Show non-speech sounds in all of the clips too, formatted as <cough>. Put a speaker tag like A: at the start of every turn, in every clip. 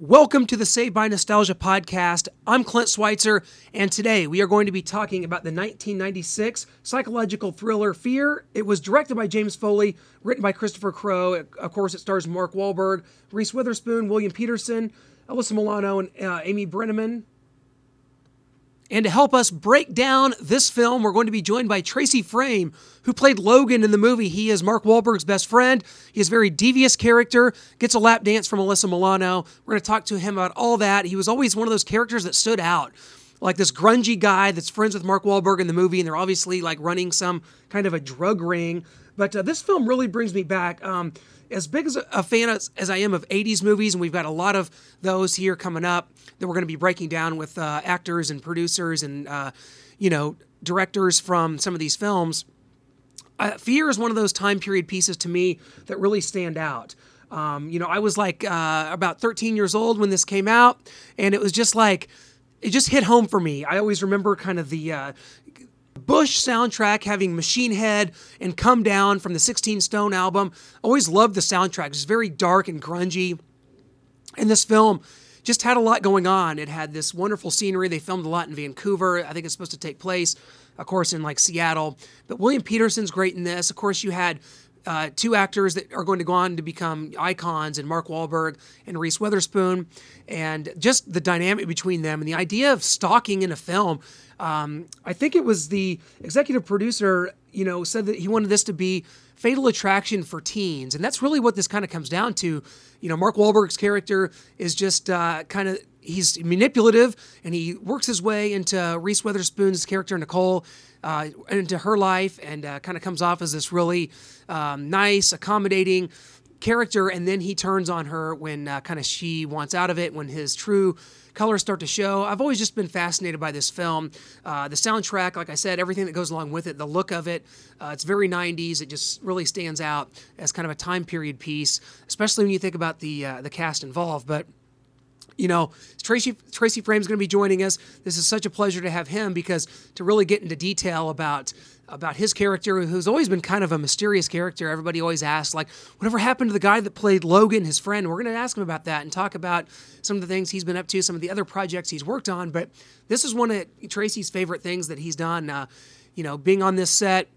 A: Welcome to the Saved by Nostalgia podcast. I'm Clint Schweitzer, and today we are going to be talking about the 1996 psychological thriller Fear. It was directed by James Foley, written by Christopher Crowe. Of course, it stars Mark Wahlberg, Reese Witherspoon, William Petersen, Alyssa Milano, and uh, Amy Brenneman. And to help us break down this film, we're going to be joined by Tracy Fraim, who played Logan in the movie. He is Mark Wahlberg's best friend. He is a very devious character, gets a lap dance from Alyssa Milano. We're going to talk to him about all that. He was always one of those characters that stood out. Like this grungy guy that's friends with Mark Wahlberg in the movie, and they're obviously like running some kind of a drug ring. But uh, this film really brings me back. Um, as big as a fan as, as, I am of 80s movies, and we've got a lot of those here coming up that we're going to be breaking down with uh, actors and producers and, uh, you know, directors from some of these films. Uh, Fear is one of those time period pieces to me that really stand out. Um, you know, I was like uh, about 13 years old when this came out, and it was just like, it just hit home for me. I always remember kind of the uh, Bush soundtrack having Machine Head and Come Down from the 16 Stone album. Always loved the soundtrack. It's very dark and grungy. And this film just had a lot going on. It had this wonderful scenery. They filmed a lot in Vancouver. I think it's supposed to take place, of course, in like Seattle. But William Petersen's great in this. Of course, you had uh, two actors that are going to go on to become icons, and Mark Wahlberg and Reese Witherspoon, and just the dynamic between them and the idea of stalking in a film. Um, I think it was the executive producer, you know, said that he wanted this to be fatal attraction for teens, and that's really what this kind of comes down to. You know, Mark Wahlberg's character is just uh, kind of he's manipulative, and he works his way into Reese Witherspoon's character Nicole uh, into her life and uh, kind of comes off as this really um, nice, accommodating character. And then he turns on her when uh, kind of she wants out of it, when his true colors start to show. I've always just been fascinated by this film. Uh, the soundtrack, like I said, everything that goes along with it, the look of it, uh, it's very 90s. It just really stands out as kind of a time period piece, especially when you think about the uh, the cast involved. But you know, Tracy Tracy Fraim's going to be joining us. This is such a pleasure to have him because to really get into detail about about his character, who's always been kind of a mysterious character. Everybody always asks, like, whatever happened to the guy that played Logan, his friend? We're going to ask him about that and talk about some of the things he's been up to, some of the other projects he's worked on. But this is one of Tracy's favorite things that he's done. Uh, you know, being on this set,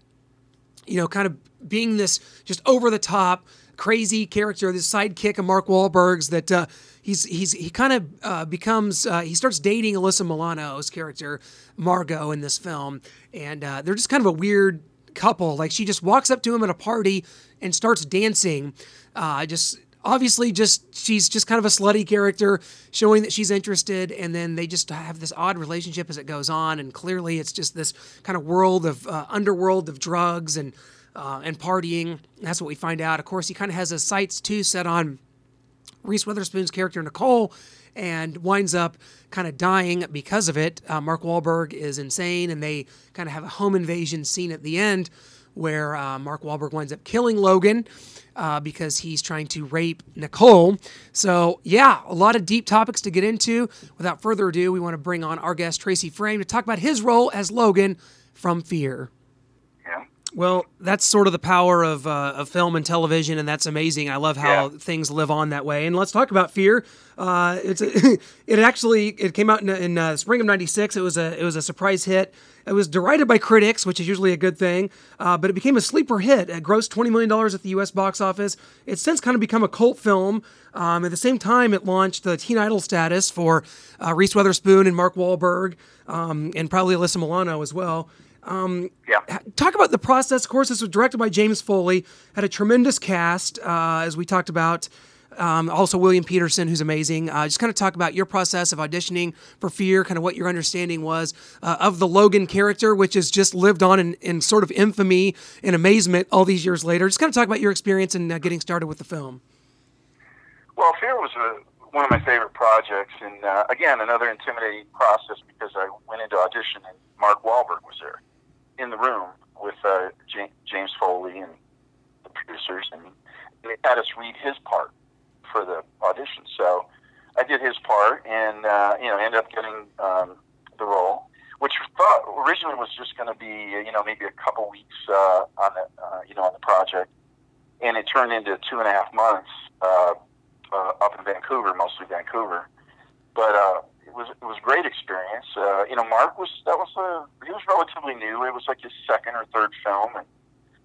A: you know, kind of being this just over the top, crazy character, this sidekick of Mark Wahlberg's that. Uh, he's he's he kind of uh, becomes uh, he starts dating Alyssa Milano's character Margot in this film, and uh, they're just kind of a weird couple. Like she just walks up to him at a party and starts dancing. Uh, just obviously just she's just kind of a slutty character showing that she's interested. And then they just have this odd relationship as it goes on. And clearly it's just this kind of world of uh, underworld of drugs and uh, and partying. That's what we find out. Of course he kind of has his sights too set on Reese Witherspoon's character Nicole and winds up kind of dying because of it. Uh, Mark Wahlberg is insane, and they kind of have a home invasion scene at the end where uh, Mark Wahlberg winds up killing Logan uh, because he's trying to rape Nicole. So, yeah, a lot of deep topics to get into. Without further ado, we want to bring on our guest, Tracy Fraim, to talk about his role as Logan from Fear. Well, that's sort of the power of, uh, of film and television, and that's amazing. I love how yeah. things live on that way. And let's talk about Fear. Uh, it's a, <laughs> it actually it came out in, in uh, spring of '96. It was a it was a surprise hit. It was derided by critics, which is usually a good thing, uh, but it became a sleeper hit. It grossed $20 million at the U.S. box office. It's since kind of become a cult film. Um, at the same time, it launched the teen idol status for uh, Reese Witherspoon and Mark Wahlberg, um, and probably Alyssa Milano as well. Um,
B: yeah.
A: Talk about the process. Of course, this was directed by James Foley. Had a tremendous cast, uh, as we talked about. Um, also, William Petersen, who's amazing. Uh, just kind of talk about your process of auditioning for Fear, kind of what your understanding was uh, of the Logan character, which has just lived on in, in, sort of infamy and amazement all these years later. Just kind of talk about your experience in uh, getting started with the film.
B: Well, Fear was a, one of my favorite projects, and uh, again, another intimidating process because I went into audition and Mark Wahlberg was there in the room with uh, James Foley and the producers, and they had us read his part for the audition. So I did his part, and uh, you know, ended up getting um, the role, which thought originally was just going to be you know maybe a couple weeks uh, on the uh, you know on the project, and it turned into two and a half months uh, uh, up in Vancouver, mostly Vancouver. But uh, it was it was a great experience. Uh, you know, Mark was that was a he was relatively new. It was like his second or third film, and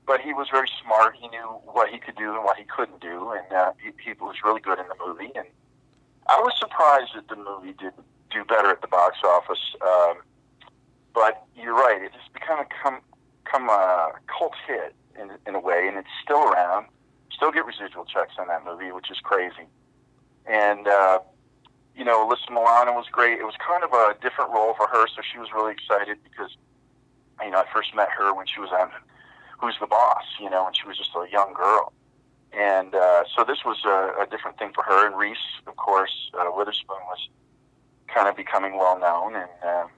B: but he was very smart. He knew what he could do and what he couldn't do, and uh, he, he was really good in the movie. And I was surprised that the movie didn't do better at the box office. Um, but you're right; it just become a come come a cult hit in in a way, and it's still around. Still get residual checks on that movie, which is crazy. And uh, you know, Alyssa Milano was great. It was kind of a different role for her, so she was really excited because you know I first met her when she was on Who's the Boss, you know, and she was just a young girl. And uh, so this was a, a different thing for her. And Reese, of course, uh, Witherspoon was kind of becoming well known, and um,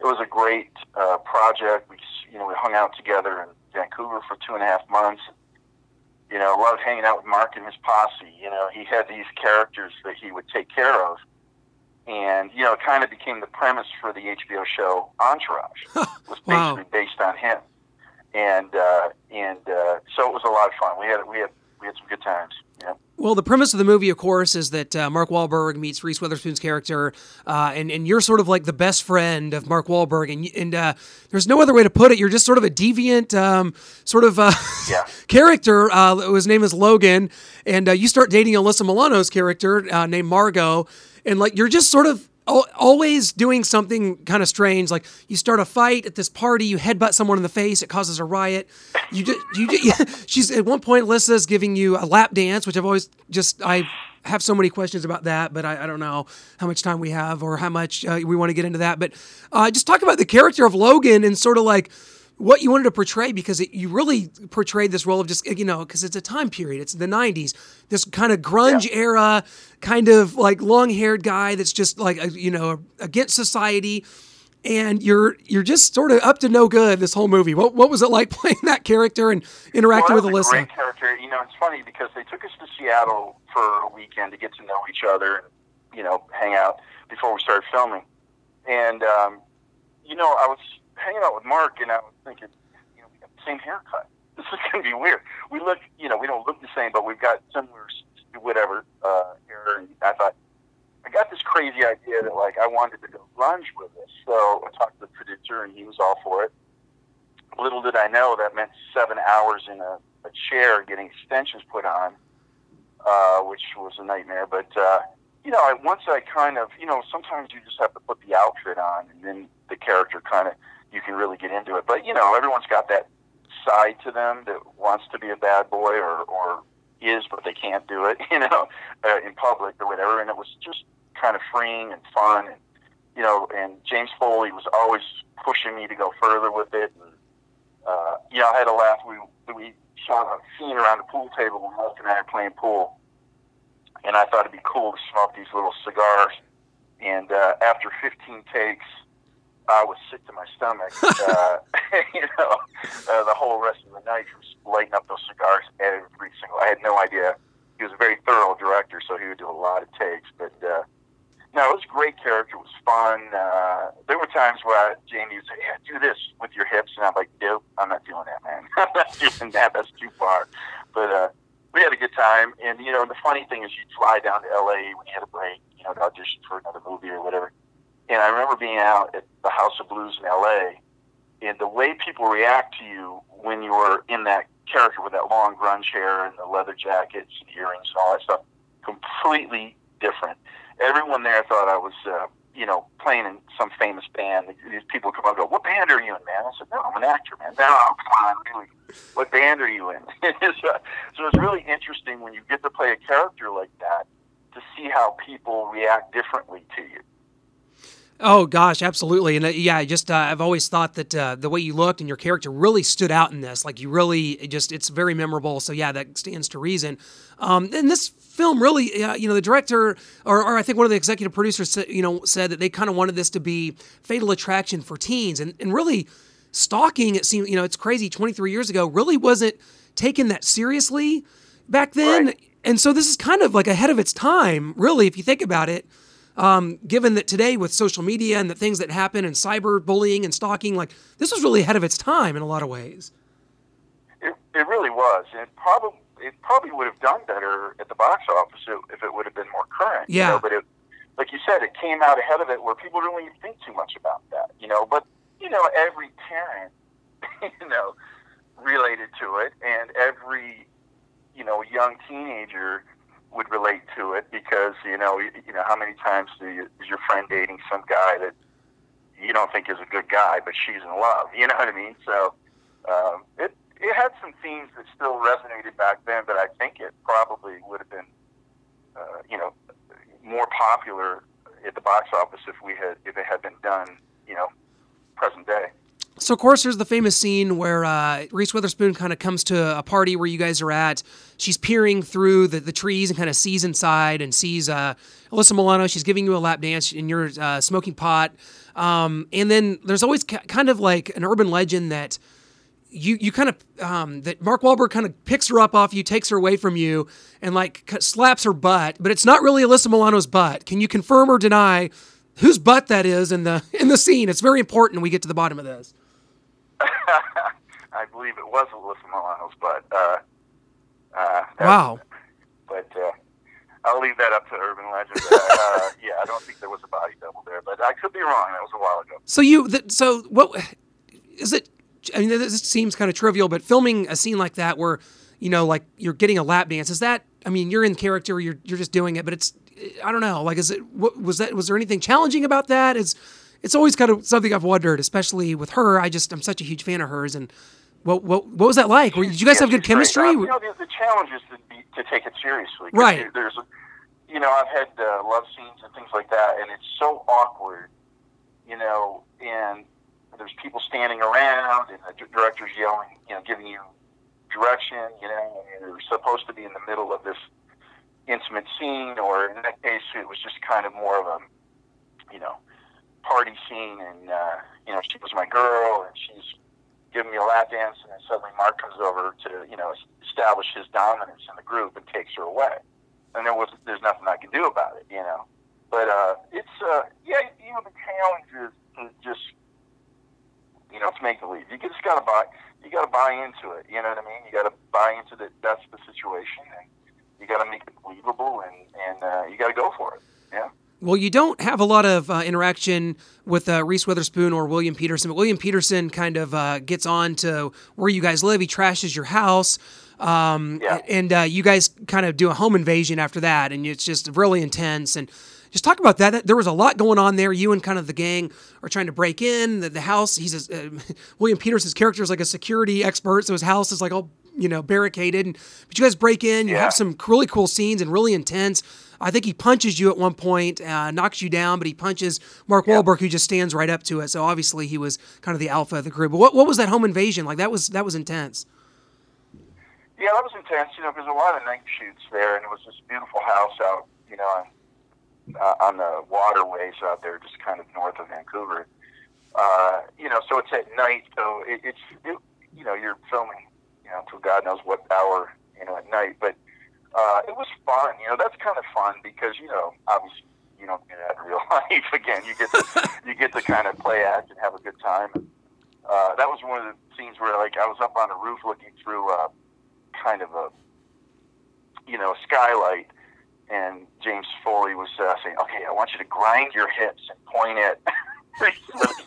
B: it was a great uh, project. We, you know, we hung out together in Vancouver for two and a half months. You know, loved hanging out with Mark and his posse. You know, he had these characters that he would take care of, and you know, it kind of became the premise for the HBO show Entourage. <laughs> was basically
A: Wow.
B: based on him, and uh, and uh, so it was a lot of fun. We had we had we had some good times. Yeah.
A: Well, the premise of the movie, of course, is that uh, Mark Wahlberg meets Reese Witherspoon's character, uh, and and you're sort of like the best friend of Mark Wahlberg, and and uh, there's no other way to put it. You're just sort of a deviant, um, sort of uh,
B: Yeah. <laughs>
A: character. Uh, his name is Logan, and uh, you start dating Alyssa Milano's character uh, named Margot, and like you're just sort of always doing something kind of strange. Like you start a fight at this party, you headbutt someone in the face, it causes a riot. You just, you just, <laughs> yeah, she's at one point, Alyssa's giving you a lap dance, which I've always just, I have so many questions about that, but I, I don't know how much time we have or how much uh, we want to get into that. But uh, just talk about the character of Logan and sort of like, what you wanted to portray because it, you really portrayed this role of just you know because it's a time period it's the 90s this kind of grunge
B: Yeah.
A: era kind of like long-haired guy that's just like uh, you know against society and you're you're just sort of up to no good this whole movie what, what was it like <laughs> playing that character and interacting
B: well,
A: with
B: a
A: alyssa
B: great character. You know, it's funny because they took us to Seattle for a weekend to get to know each other and you know hang out before we started filming. And um, you know, I was hanging out with Mark, and I was thinking, you know, we got the same haircut. <laughs> This is going to be weird. We look, you know, we don't look the same, but we've got similar, whatever uh, hair. And I thought, I got this crazy idea that like I wanted to go grunge with this. So I talked to the producer, and he was all for it. Little did I know that meant seven hours in a, a chair getting extensions put on, uh, which was a nightmare. But uh, you know, I, once I kind of, you know, sometimes you just have to put the outfit on, and then the character kind of, you can really get into it. But you know, everyone's got that side to them that wants to be a bad boy or or is, but they can't do it, <laughs> you know, uh, in public or whatever. And it was just kind of freeing and fun, and you know, and James Foley was always pushing me to go further with it. And, uh, you know, I had a laugh. We we shot a scene around the pool table when Mark and I are playing pool, and I thought it'd be cool to smoke these little cigars. And uh, after 15 takes, I was sick to my stomach. uh, <laughs> <laughs> you know, uh, the whole rest of the night from lighting up those cigars every single. I had no idea. He was a very thorough director, so he would do a lot of takes. But uh, no, it was a great character. It was fun. Uh, there were times where Jamie would say, "Yeah, do this with your hips," and I'm like, "Nope, I'm not doing that, man. <laughs> I'm not doing that. That's too far." But uh, we had a good time, and you know, the funny thing is, you'd fly down to L.A. when you had a break, you know, to audition for another movie or whatever. And I remember being out at the House of Blues in L.A. and the way people react to you when you were in that character with that long grunge hair and the leather jackets and earrings and all that stuff, completely different. Everyone there thought I was, uh, you know, playing in some famous band. These people come up and go, "What band are you in, man?" I said, "No, I'm an actor, man." No, come on, really. What band are you in? <laughs> so it's really interesting when you get to play a character like that to see how people react differently to you.
A: Oh gosh, absolutely, and uh, yeah, just uh, I've always thought that uh, the way you looked and your character really stood out in this. Like you really it just it's very memorable. So yeah, that stands to reason. Um, and this film really, uh, you know, the director or, or I think one of the executive producers, you know, said that they kind of wanted this to be Fatal Attraction for teens, and and really stalking. It seems you know it's crazy. Twenty three years ago, really wasn't taken that seriously back then.
B: Right.
A: And so this is kind of like ahead of its time, really, if you think about it um, given that today with social media and the things that happen and cyberbullying and stalking, like this was really ahead of its time in a lot of ways.
B: It, it really was, and probably it probably would have done better at the box office if it would have been more current.
A: Yeah.
B: You know, but it, like you said, it came out ahead of it where people don't really think too much about that. You know, but you know, every parent, <laughs> you know, related to it, and every you know young teenager would relate to it because you know you, you know how many times do you, is your friend dating some guy that you don't think is a good guy, but she's in love. You know what I mean? So um, it it had some themes that still resonated back then, but I think it probably would have been uh, you know more popular at the box office if we had if it had been done you know present day.
A: So, of course, there's the famous scene where uh, Reese Witherspoon kind of comes to a party where you guys are at. She's peering through the, the trees and kind of sees inside and sees uh, Alyssa Milano. She's giving you a lap dance and you're uh, smoking pot. Um, and then there's always ca- kind of like an urban legend that you you kind of um, that Mark Wahlberg kind of picks her up off you, takes her away from you, and like slaps her butt. But it's not really Alyssa Milano's butt. Can you confirm or deny whose butt that is in the <laughs> in the scene? It's very important. We get to the bottom of this. <laughs>
B: I believe it was Alyssa Milano's, but uh, uh,
A: wow.
B: But uh, I'll leave that up to urban legend. uh, <laughs> yeah, I don't think there was a body double there, but I could be wrong. That was a while ago.
A: So you, th- so what is it? I mean, this seems kind of trivial, but filming a scene like that where you know, like you're getting a lap dance, is that? I mean, you're in character, you're you're just doing it, but it's I don't know. Like, is it? What was that? Was there anything challenging about that? Is it's always kind of something I've wondered, especially with her. I just I'm such a huge fan of hers, and what what what was that like? Were, did you guys
B: yeah,
A: have good chemistry?
B: Uh, you know, the, the challenge is to, be, to take it seriously.
A: Right.
B: There's, you know, I've had uh, love scenes and things like that, and it's so awkward. You know, and there's people standing around, and the director's yelling, you know, giving you direction. You know, and you're supposed to be in the middle of this intimate scene, or in that case, it was just kind of more of a, you know, party scene, and uh, you know, she was my girl, and she's giving me a lap dance, and then suddenly Mark comes over to, you know, establish his dominance in the group and takes her away, and there was there's nothing I can do about it, you know. But uh, it's uh, yeah, you know, the challenge is to just, you know, it's make believe. You just gotta buy, you gotta buy into it. You know what I mean? You gotta buy into that. That's the situation, and you gotta make it believable, and and uh, you gotta go for it. Yeah.
A: Well, you don't have a lot of uh, interaction with uh, Reese Witherspoon or William Petersen, but William Petersen kind of uh, gets on to where you guys live. He trashes your house. Um,
B: Yeah.
A: And uh, you guys kind of do a home invasion after that, and it's just really intense. And just talk about that. There was a lot going on there. You and kind of the gang are trying to break in the, the house. He's a, uh, <laughs> William Petersen's character is like a security expert, so his house is like all you know barricaded. And, but you guys break in. You
B: Yeah.
A: have some really cool scenes and really intense. I think he punches you at one point, uh, knocks you down, but he punches Mark Wahlberg, who just stands right up to it. So obviously he was kind of the alpha of the group. But what, what was that home invasion like? That was that was intense.
B: Yeah, that was intense, you know, because a lot of night shoots there, and it was this beautiful house out, you know, on, uh, on the waterways out there, just kind of north of Vancouver. Uh, you know, so it's at night, so it, it's, it, you know, you're filming, you know, till God knows what hour, you know, at night. But uh, it was fun, you know, that's kind of fun because, you know, obviously you don't do that in real <laughs> life. Again, you get to, <laughs> you get to kind of play act and have a good time. Uh, that was one of the scenes where, like, I was up on a roof looking through, uh, kind of a you know skylight and James Foley was uh, saying okay I want you to grind your hips and point at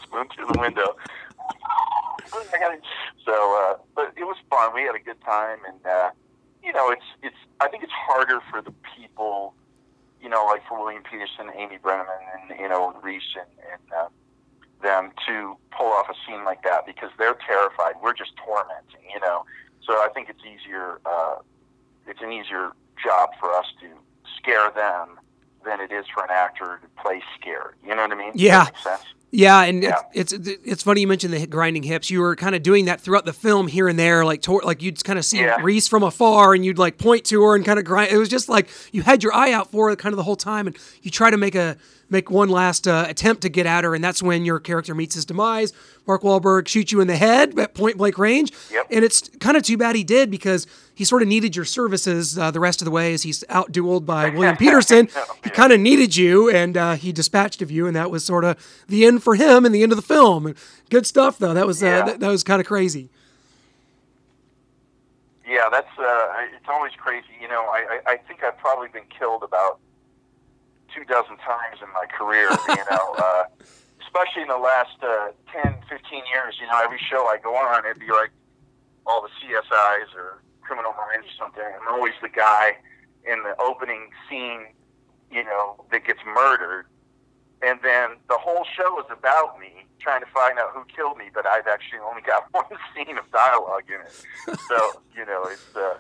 B: spoon <laughs> through the window so uh, but it was fun we had a good time and uh, you know it's it's I think it's harder for the people you know like for William Petersen Amy Brenneman and you know Reese and, and uh, them to pull off a scene like that because they're terrified we're just tormenting you know so I think it's easier. Uh, it's an easier job for us to scare them than it is for an actor to play scared. You know what I mean?
A: Yeah. Yeah, and
B: Yeah.
A: It's, it's it's funny you mentioned the grinding hips. You were kind of doing that throughout the film here and there, like tor- like you'd kind of see
B: Yeah.
A: Reese from afar, and you'd like point to her and kind of grind. It was just like you had your eye out for her kind of the whole time, and you try to make a make one last uh, attempt to get at her, and that's when your character meets his demise. Mark Wahlberg shoots you in the head at point blank range,
B: Yep.
A: and it's kind of too bad he did because he sort of needed your services uh, the rest of the way as he's outdueled by William <laughs> Petersen. He kind of needed you, and uh, he dispatched of you, and that was sort of the end for him and the end of the film. Good stuff, though. That was uh,
B: Yeah.
A: that, that was kind of crazy.
B: Yeah, that's uh, it's always crazy. You know, I, I I think I've probably been killed about two dozen times in my career. you know, uh, <laughs> especially in the last uh, 10, 15 years. You know, every show I go on, it'd be like all the CSIs or Criminal Minds or something. I'm always the guy in the opening scene, you know, that gets murdered. And then the whole show is about me trying to find out who killed me, but I've actually only got <laughs> one scene of dialogue in it. So, you know, it's, uh,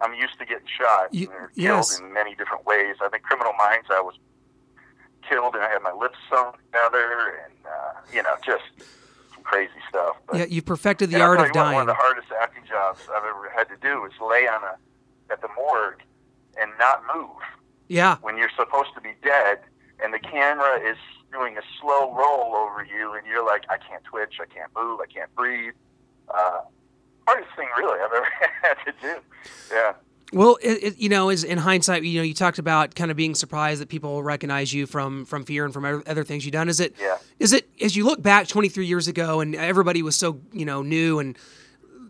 B: I'm used to getting shot
A: You-
B: or
A: yes.
B: killed in many different ways. I think Criminal Minds, I was killed and I had my lips sewn together and, uh, you know, just some crazy stuff. But,
A: Yeah, you've perfected the art of dying.
B: One of the hardest acting jobs I've ever had to do is lay on a at the morgue and not move
A: Yeah,
B: when you're supposed to be dead, and the camera is doing a slow roll over you, and you're like, I can't twitch, I can't move, I can't breathe. Uh, hardest thing really I've ever <laughs> had to do. Yeah.
A: Well, it, it, you know, is in hindsight, you know, you talked about kind of being surprised that people recognize you from from fear and from other things you've done. Is it?
B: Yeah.
A: Is it as you look back 23 years ago and everybody was so you know new and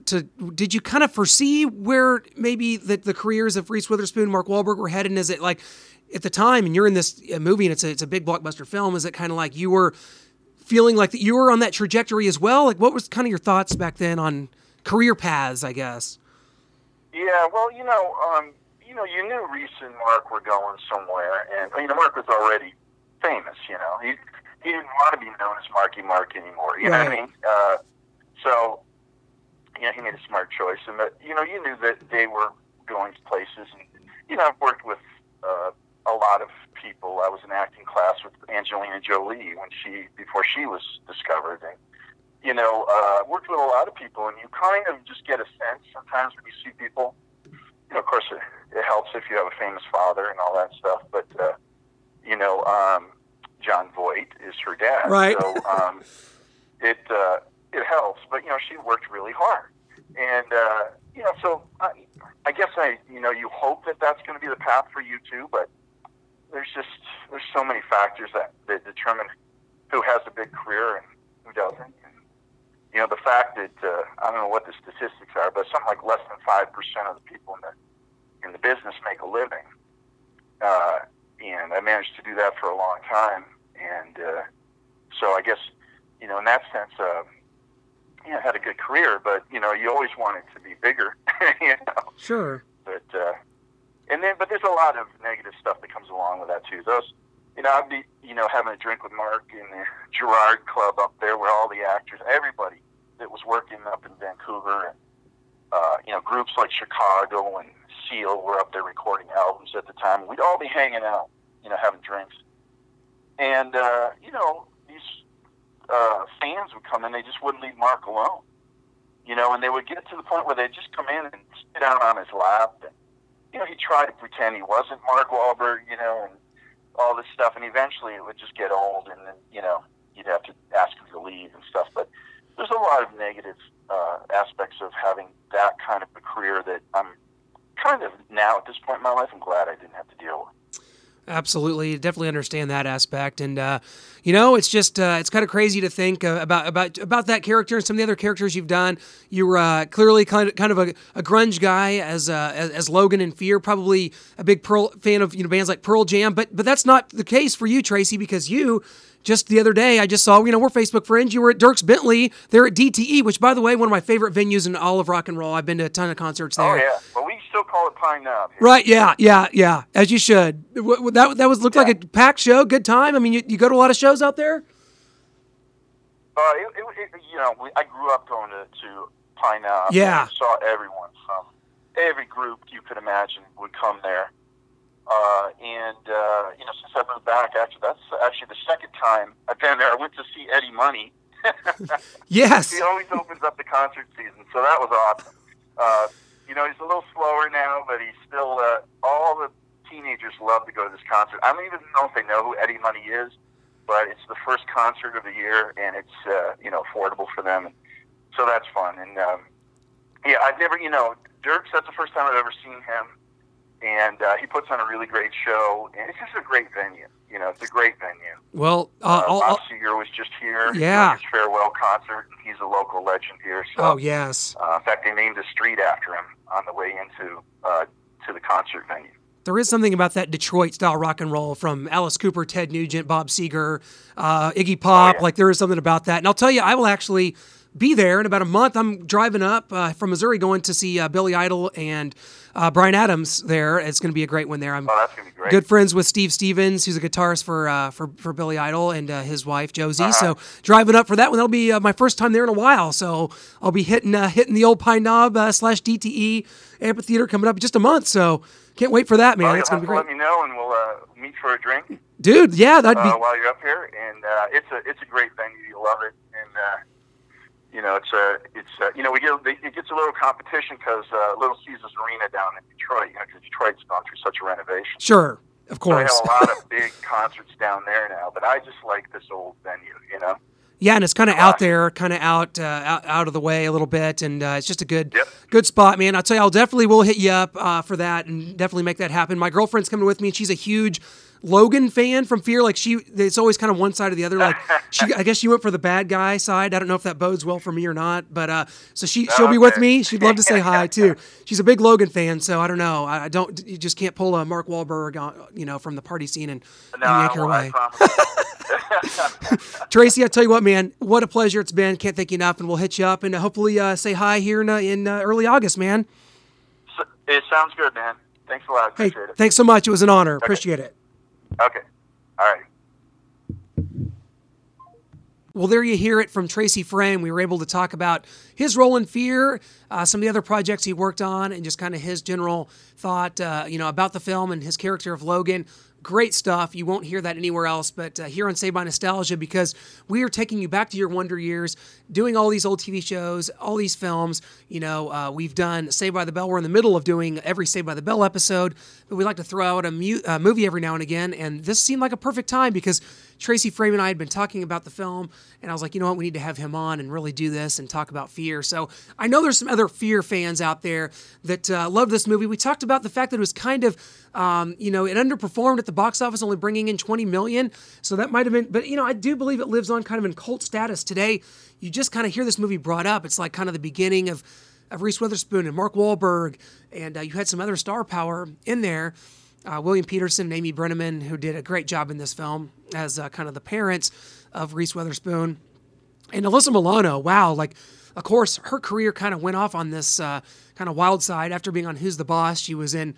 A: to did you kind of foresee where maybe the, the careers of Reese Witherspoon, Mark Wahlberg were headed? Is it like at the time and you're in this uh, movie and it's a it's a big blockbuster film? Is it kind of like you were feeling like that you were on that trajectory as well? Like what was kind of your thoughts back then on career paths? I guess.
B: Yeah, well, you know, um, you know, you knew Reese and Mark were going somewhere, and you know, Mark was already famous. You know, he he didn't want to be known as Marky Mark anymore. You know what I mean? Uh, so, you know, he made a smart choice, and that you know, you knew that they were going to places, and you know, I've worked with uh, a lot of people. I was in acting class with Angelina Jolie when she before she was discovered, and you know, uh, worked with a lot of people, and you kind of just get a sense sometimes when you see people. You know, of course, it, it helps if you have a famous father and all that stuff, but uh, you know, um, Jon Voight is her dad,
A: Right.
B: So um, <laughs> it uh, it helps, but you know, she worked really hard, and uh, you know, so I, I guess I, you know, you hope that that's going to be the path for you too, but there's just there's so many factors that that determine who has a big career and who doesn't. You know, the fact that uh, I don't know what the statistics are, but something like less than five percent of the people in the in the business make a living. Uh, and I managed to do that for a long time, and uh, so I guess you know, in that sense, uh, yeah, I had a good career, but you know, you always want it to be bigger, <laughs> you know.
A: Sure.
B: But uh, and then, but there's a lot of negative stuff that comes along with that too. Those, you know, I'd be, you know, having a drink with Mark in the Gerard Club up there, where all the actors, everybody that was working up in Vancouver, and uh, you know, groups like Chicago and Seal were up there recording albums at the time. We'd all be hanging out, you know, having drinks, and uh, you know, these uh, fans would come in, they just wouldn't leave Mark alone. You know, and they would get to the point where they'd just come in and sit down on his lap. And, you know, he'd try to pretend he wasn't Mark Wahlberg, you know, and all this stuff. And eventually it would just get old, and then, you know, you'd have to ask him to leave and stuff. But there's a lot of negative uh, aspects of having that kind of a career that I'm kind of now at this point in my life, I'm glad I didn't have to deal with.
A: Absolutely, definitely understand that aspect, and uh, you know, it's just uh, it's kind of crazy to think uh, about about about that character and some of the other characters you've done. You were uh, clearly kind of kind of a, a grunge guy as, uh, as as Logan in Fear, probably a big Pearl fan of you know bands like Pearl Jam, but but that's not the case for you, Tracy, because you. Just the other day, I just saw, you know, we're Facebook friends. You were at Dierks Bentley. They're at DTE, which, by the way, one of my favorite venues in all of rock and roll. I've been to a ton of concerts there.
B: Oh, yeah. Well, we still call it Pine Knob. here.
A: Right? Yeah, yeah, yeah. As you should. That that was looked like a packed show. Good time. I mean, you, you go to a lot of shows out there.
B: Uh, it, it, it, you know, we, I grew up going to, to Pine Knob.
A: Yeah.
B: and saw everyone from every group you could imagine would come there. Uh, and uh, you know, since I moved back, after that's actually the second time I've been there. I went to see Eddie Money. <laughs>
A: Yes.
B: he always opens up the concert season, so that was awesome. Uh, you know, he's a little slower now, but he's still. Uh, all the teenagers love to go to this concert. I don't even know if they know who Eddie Money is, but it's the first concert of the year, and it's uh, you know affordable for them, so that's fun. And um, yeah, I've never, you know, Dierks. That's the first time I've ever seen him, and uh, he puts on a really great show, and it's just a great venue. You know, it's a great venue.
A: Well, uh,
B: Uh,
A: I'll,
B: Bob Seger was just here.
A: Yeah.
B: His farewell concert. He's a local legend here. So,
A: oh yes,
B: uh, in fact, they named a street after him on the way into uh, to the concert venue.
A: there is something about that Detroit style rock and roll from Alice Cooper, Ted Nugent, Bob Seger, uh, Iggy Pop.
B: Oh, yeah.
A: Like there is something about that. And I'll tell you, I will actually be there in about a month. I'm driving up uh, from Missouri, going to see uh, Billy Idol and uh, Bryan Adams. There, it's going to be a great one there. I'm
B: Oh, that's gonna be great.
A: good friends with Steve Stevens, who's a guitarist for uh, for for Billy Idol, and uh, his wife Josie.
B: Uh-huh.
A: So driving up for that one, that'll be uh, my first time there in a while. So I'll be hitting uh, hitting the old Pine Knob uh, slash DTE amphitheater coming up in just a month. So can't wait for that, man.
B: Well,
A: it's gonna be great,
B: let me know, and we'll uh, meet for a drink
A: dude. Yeah, that'd be
B: while you're up here. And uh, it's a it's a great venue. You'll love it. And uh, you know, it's a it's uh you know we get it gets a little competition because uh, Little Caesars Arena down in Detroit, you know, because Detroit's gone through such a renovation.
A: sure, of
B: So they have a lot of <laughs> big concerts down there now. But I just like this old venue. You know.
A: Yeah, and it's kind of out there, kind of out, uh, out out of the way a little bit, and uh, it's just a good
B: Yep.
A: good spot, man. I'll tell you, I'll definitely will hit you up uh, for that, and definitely make that happen. My girlfriend's coming with me, and she's a huge Logan fan from Fear. Like she, it's always kind of one side or the other. Like <laughs> she, I guess she went for the bad guy side. I don't know if that bodes well for me or not, but uh, so she she'll be with me. She'd love to say hi <laughs> too. She's a big Logan fan, so I don't know. I don't. You just can't pull a Mark Wahlberg, uh, you know, from the party scene and, and
B: No,
A: yank
B: I,
A: her away. <laughs> Tracy, I tell you what, man, what a pleasure it's been. Can't thank you enough, and we'll hit you up and hopefully uh, say hi here in, uh, in uh, early August, man.
B: It sounds good, man. Thanks a lot.
A: Hey,
B: Appreciate it.
A: thanks so much. It was an honor. Appreciate it.
B: Okay. All right.
A: Well, there you hear it from Tracy Fraim. We were able to talk about his role in Fear, uh, some of the other projects he worked on, and just kind of his general thought, uh, you know, about the film and his character of Logan. Great stuff. You won't hear that anywhere else, but uh, here on Saved by Nostalgia, because we are taking you back to your wonder years, doing all these old TV shows, all these films. You know, uh, we've done Saved by the Bell. We're in the middle of doing every Saved by the Bell episode, but we like to throw out a mu- uh, movie every now and again. And this seemed like a perfect time because Tracy Fraim and I had been talking about the film, and I was like, you know what, we need to have him on and really do this and talk about Fear. So I know there's some other Fear fans out there that uh, love this movie. We talked about the fact that it was kind of, um, you know, it underperformed at the box office, only bringing in 20 million. So that might have been, but you know, I do believe it lives on kind of in cult status today. You just kind of hear this movie brought up. It's like kind of the beginning of of Reese Witherspoon and Mark Wahlberg, and uh, you had some other star power in there. Uh, William Petersen and Amy Brenneman, who did a great job in this film as uh, kind of the parents of Reese Witherspoon. And Alyssa Milano, wow, like, of course, her career kind of went off on this uh, kind of wild side after being on Who's the Boss. She was in,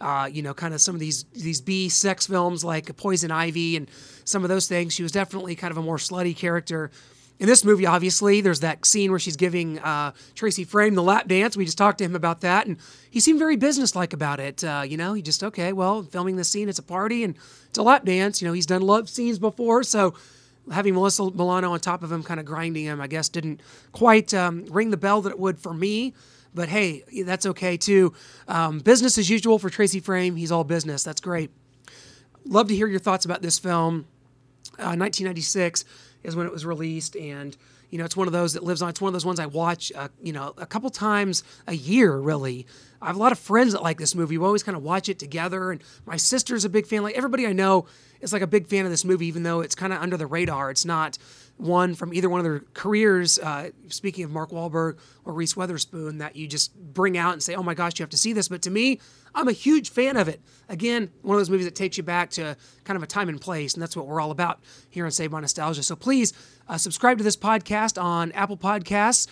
A: uh, you know, kind of some of these these B sex films like Poison Ivy and some of those things. She was definitely kind of a more slutty character. In this movie, obviously, there's that scene where she's giving uh, Tracy Fraim the lap dance. We just talked to him about that, and he seemed very businesslike about it. Uh, you know, he just okay, well, filming this scene, it's a party and it's a lap dance. You know, he's done love scenes before, so having Melissa Milano on top of him, kind of grinding him, I guess didn't quite um, ring the bell that it would for me. But hey, that's okay too. Um, business as usual for Tracy Fraim. He's all business. That's great. Love to hear your thoughts about this film. Uh, 1996 is when it was released, and you know it's one of those that lives on. It's one of those ones I watch, uh, you know, a couple times a year. Really, I have a lot of friends that like this movie. We always kind of watch it together, and my sister's a big fan. Like everybody I know is like a big fan of this movie, even though it's kind of under the radar. It's not one from either one of their careers. Uh, speaking of Mark Wahlberg or Reese Witherspoon, that you just bring out and say, "Oh my gosh, you have to see this." But to me, I'm a huge fan of it. Again, one of those movies that takes you back to kind of a time and place, and that's what we're all about here on Save by Nostalgia. So please uh, subscribe to this podcast on Apple Podcasts,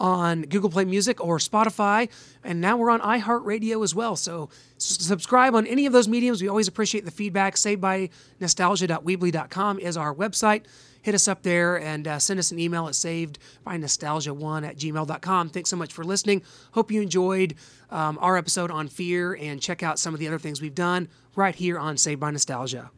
A: on Google Play Music, or Spotify, and now we're on iHeartRadio as well. So subscribe on any of those mediums. We always appreciate the feedback. Saved by nostalgia.weebly.com is our website. Hit us up there and uh, send us an email at savedbynostalgia1 at gmail.com. Thanks so much for listening. Hope you enjoyed um, our episode on fear and check out some of the other things we've done right here on Saved by Nostalgia.